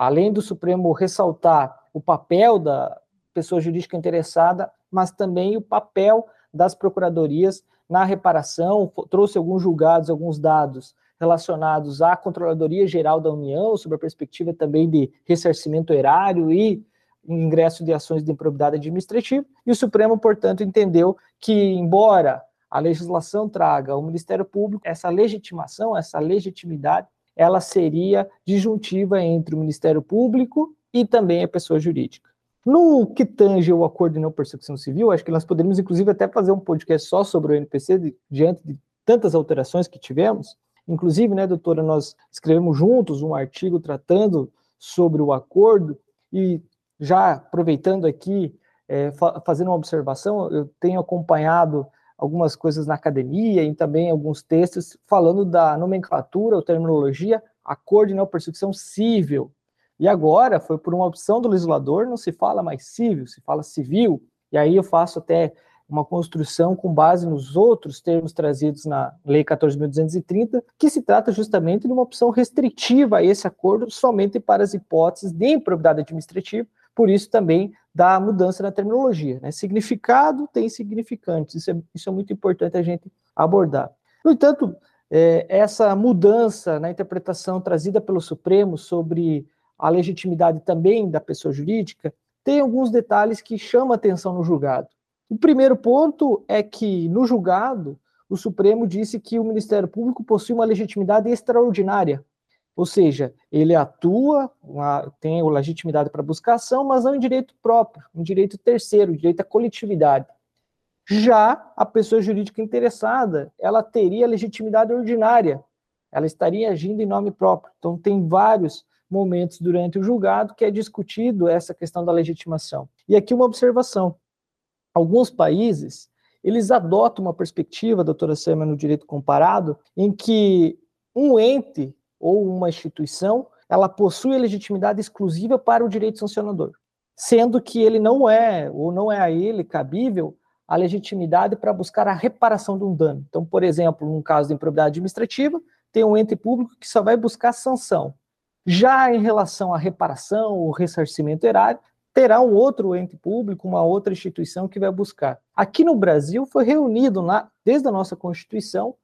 Speaker 3: além do Supremo ressaltar o papel da pessoa jurídica interessada, mas também o papel das procuradorias na reparação, trouxe alguns julgados, alguns dados relacionados à Controladoria Geral da União, sobre a perspectiva também de ressarcimento erário e ingresso de ações de improbidade administrativa, e o Supremo, portanto, entendeu que, embora a legislação traga ao Ministério Público essa legitimação, essa legitimidade, ela seria disjuntiva entre o Ministério Público e também a pessoa jurídica. No que tange o acordo de não persecução civil, acho que nós poderíamos, inclusive, até fazer um podcast só sobre o NPC, de, diante de tantas alterações que tivemos. Inclusive, né, doutora, nós escrevemos juntos um artigo tratando sobre o acordo, e já aproveitando aqui, é, fa fazendo uma observação, eu tenho acompanhado algumas coisas na academia e também alguns textos falando da nomenclatura ou terminologia acordo de não persecução civil. E agora foi por uma opção do legislador, não se fala mais civil, se fala civil. E aí eu faço até uma construção com base nos outros termos trazidos na Lei 14.230, que se trata justamente de uma opção restritiva a esse acordo somente para as hipóteses de improbidade administrativa, por isso também da mudança na terminologia. Né? Significado tem significantes, isso é, isso é muito importante a gente abordar. No entanto, é, essa mudança na interpretação trazida pelo Supremo sobre a legitimidade também da pessoa jurídica tem alguns detalhes que chamam atenção no julgado. O primeiro ponto é que, no julgado, o Supremo disse que o Ministério Público possui uma legitimidade extraordinária ou seja, ele atua, tem a legitimidade para buscar ação, mas não em direito próprio, em direito terceiro, direito à coletividade. Já a pessoa jurídica interessada, ela teria legitimidade ordinária, ela estaria agindo em nome próprio. Então, tem vários momentos durante o julgado que é discutido essa questão da legitimação. E aqui uma observação. Alguns países, eles adotam uma perspectiva, doutora Sema, no direito comparado, em que um ente ou uma instituição, ela possui a legitimidade exclusiva para o direito sancionador, sendo que ele não é, ou não é a ele cabível, a legitimidade para buscar a reparação de um dano. Então, por exemplo, num caso de improbidade administrativa, tem um ente público que só vai buscar sanção. Já em relação à reparação ou ressarcimento erário, terá um outro ente público, uma outra instituição que vai buscar. Aqui no Brasil foi reunido na, desde a nossa Constituição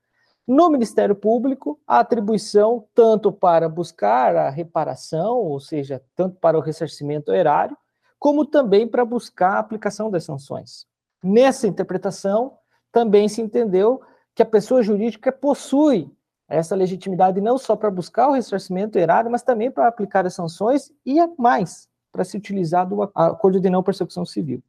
Speaker 3: no Ministério Público a atribuição tanto para buscar a reparação, ou seja, tanto para o ressarcimento erário, como também para buscar a aplicação das sanções. Nessa interpretação, também se entendeu que a pessoa jurídica possui essa legitimidade não só para buscar o ressarcimento erário, mas também para aplicar as sanções e mais, para se utilizar do acordo de não persecução civil.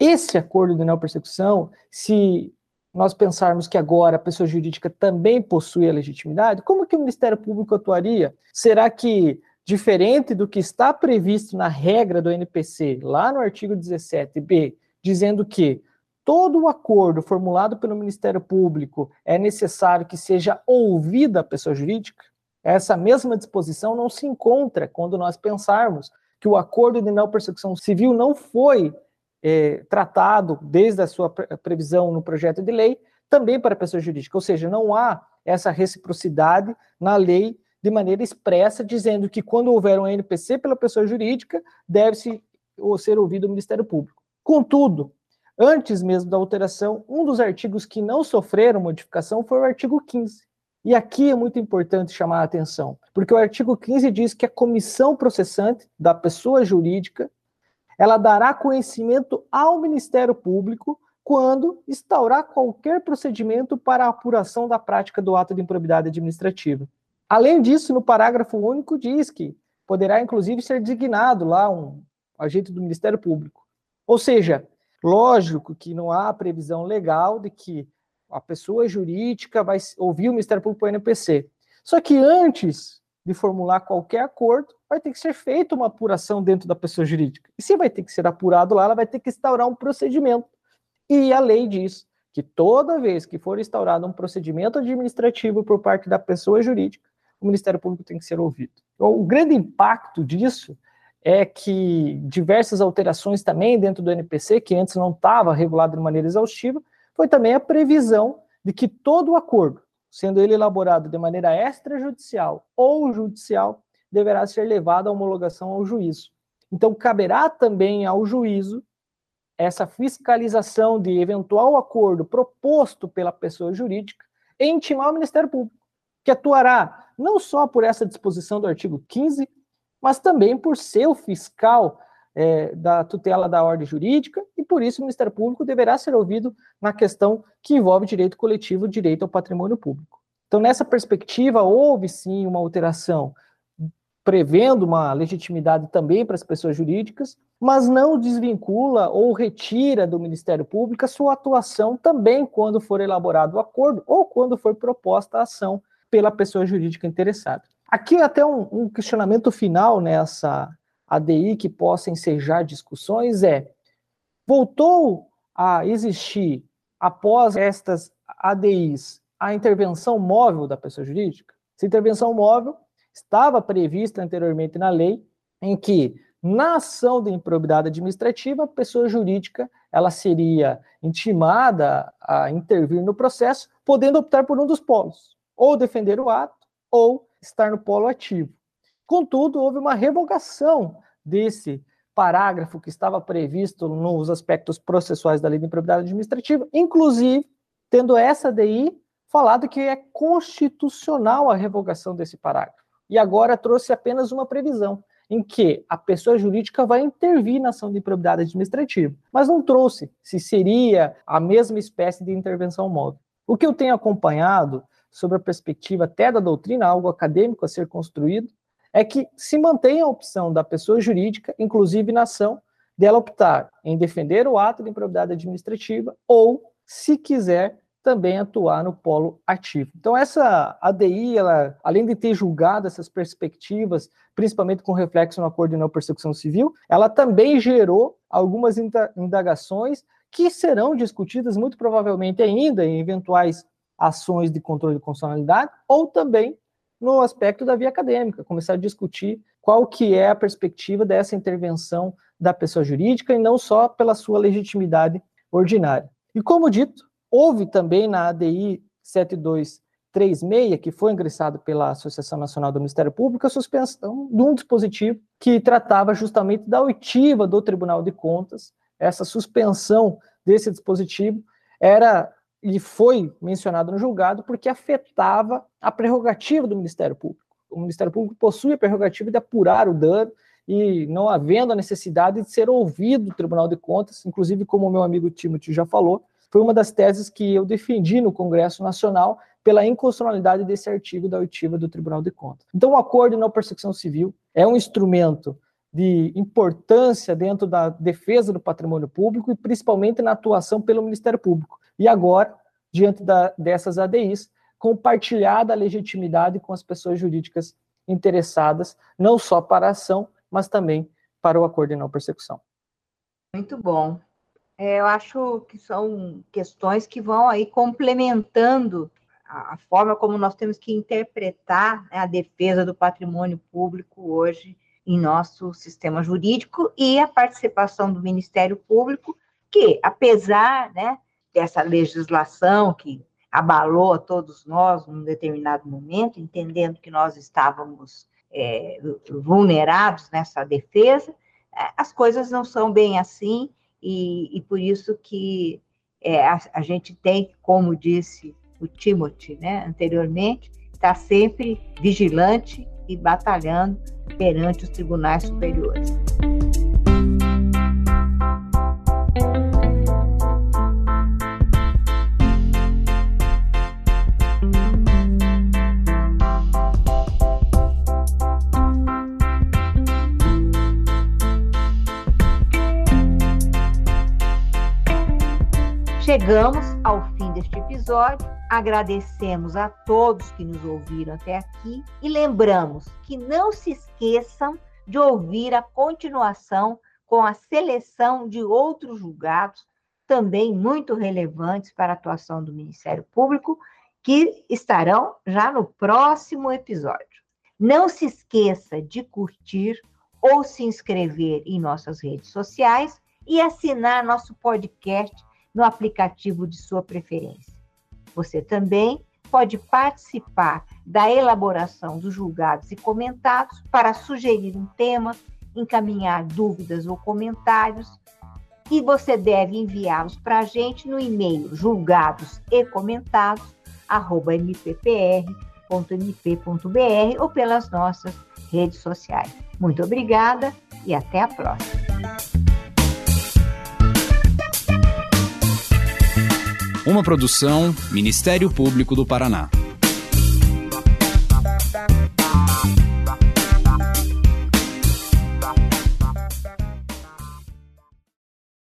Speaker 3: Esse acordo de não persecução, se nós pensarmos que agora a pessoa jurídica também possui a legitimidade, como que o Ministério Público atuaria? Será que, diferente do que está previsto na regra do NPC, lá no artigo 17b, dizendo que todo o acordo formulado pelo Ministério Público é necessário que seja ouvida a pessoa jurídica? Essa mesma disposição não se encontra quando nós pensarmos que o acordo de não persecução civil não foi é, tratado desde a sua previsão no projeto de lei também para a pessoa jurídica, ou seja, não há essa reciprocidade na lei de maneira expressa, dizendo que quando houver um NPC pela pessoa jurídica, deve-se ser ouvido o Ministério Público. Contudo, antes mesmo da alteração, um dos artigos que não sofreram modificação foi o artigo 15. E aqui é muito importante chamar a atenção, porque o artigo 15 diz que a comissão processante da pessoa jurídica ela dará conhecimento ao Ministério Público quando instaurar qualquer procedimento para a apuração da prática do ato de improbidade administrativa. Além disso, no parágrafo único diz que poderá inclusive ser designado lá um agente do Ministério Público. Ou seja, lógico que não há previsão legal de que a pessoa jurídica vai ouvir o Ministério Público para o NPC. Só que antes de formular qualquer acordo, vai ter que ser feita uma apuração dentro da pessoa jurídica. E se vai ter que ser apurado lá, ela vai ter que instaurar um procedimento. E a lei diz que toda vez que for instaurado um procedimento administrativo por parte da pessoa jurídica, o Ministério Público tem que ser ouvido. Então, o grande impacto disso é que diversas alterações também dentro do NPC, que antes não estava regulado de maneira exaustiva, foi também a previsão de que todo acordo, sendo ele elaborado de maneira extrajudicial ou judicial, deverá ser levado à homologação ao juízo. Então, caberá também ao juízo essa fiscalização de eventual acordo proposto pela pessoa jurídica e intimar o Ministério Público, que atuará não só por essa disposição do artigo 15, mas também por ser o fiscal é, da tutela da ordem jurídica, e por isso o Ministério Público deverá ser ouvido na questão que envolve direito coletivo, direito ao patrimônio público. Então, nessa perspectiva, houve sim uma alteração prevendo uma legitimidade também para as pessoas jurídicas, mas não desvincula ou retira do Ministério Público a sua atuação também quando for elaborado o acordo ou quando for proposta a ação pela pessoa jurídica interessada. Aqui até um, um questionamento final nessa ADI que possa ensejar discussões é: voltou a existir, após estas ADIs, a intervenção móvel da pessoa jurídica? Essa intervenção móvel estava prevista anteriormente na lei, em que na ação de improbidade administrativa, a pessoa jurídica ela seria intimada a intervir no processo, podendo optar por um dos polos, ou defender o ato, ou estar no polo ativo. Contudo, houve uma revogação desse parágrafo que estava previsto nos aspectos processuais da lei de improbidade administrativa, inclusive tendo essa DI falado que é constitucional a revogação desse parágrafo. E agora trouxe apenas uma previsão, em que a pessoa jurídica vai intervir na ação de improbidade administrativa, mas não trouxe se seria a mesma espécie de intervenção móvel. O que eu tenho acompanhado sobre a perspectiva até da doutrina, algo acadêmico a ser construído, é que se mantém a opção da pessoa jurídica, inclusive na ação, dela optar em defender o ato de improbidade administrativa ou, se quiser, também atuar no polo ativo. Então, essa ADI, ela, além de ter julgado essas perspectivas, principalmente com reflexo no acordo de não persecução civil, ela também gerou algumas indagações que serão discutidas muito provavelmente ainda em eventuais ações de controle de constitucionalidade ou também no aspecto da via acadêmica, começar a discutir qual que é a perspectiva dessa intervenção da pessoa jurídica e não só pela sua legitimidade ordinária. E como dito, houve também na ADI 7236, que foi ingressado pela Associação Nacional do Ministério Público, a suspensão de um dispositivo que tratava justamente da oitiva do Tribunal de Contas. Essa suspensão desse dispositivo era e foi mencionado no julgado porque afetava a prerrogativa do Ministério Público. O Ministério Público possui a prerrogativa de apurar o dano e não havendo a necessidade de ser ouvido do Tribunal de Contas, inclusive como o meu amigo Timothy já falou, foi uma das teses que eu defendi no Congresso Nacional pela inconstitucionalidade desse artigo da oitiva do Tribunal de Contas. Então, o acordo de não persecução civil é um instrumento de importância dentro da defesa do patrimônio público e principalmente na atuação pelo Ministério Público. E agora, diante da, dessas ADIs, compartilhada a legitimidade com as pessoas jurídicas interessadas, não só para a ação, mas também para o acordo de não persecução.
Speaker 2: Muito bom. É, eu acho que são questões que vão aí complementando a, a forma como nós temos que interpretar né, a defesa do patrimônio público hoje em nosso sistema jurídico e a participação do Ministério Público, que, apesar né, dessa legislação que abalou a todos nós num determinado momento, entendendo que nós estávamos é, vulnerados nessa defesa, é, as coisas não são bem assim, e, e por isso que é, a, a, gente tem, como disse o Timothy né, anteriormente, estar tá sempre vigilante e batalhando perante os tribunais superiores. Chegamos ao fim deste episódio. Agradecemos a todos que nos ouviram até aqui e lembramos que não se esqueçam de ouvir a continuação com a seleção de outros julgados também muito relevantes para a atuação do Ministério Público, que estarão já no próximo episódio. Não se esqueça de curtir ou se inscrever em nossas redes sociais e assinar nosso podcast no aplicativo de sua preferência. Você também pode participar da elaboração dos julgados e comentados para sugerir um tema, encaminhar dúvidas ou comentários, e você deve enviá-los para a gente no e-mail julgados e comentados mppr.mp.br ou pelas nossas redes sociais. Muito obrigada e até a próxima.
Speaker 1: Uma produção Ministério Público do Paraná.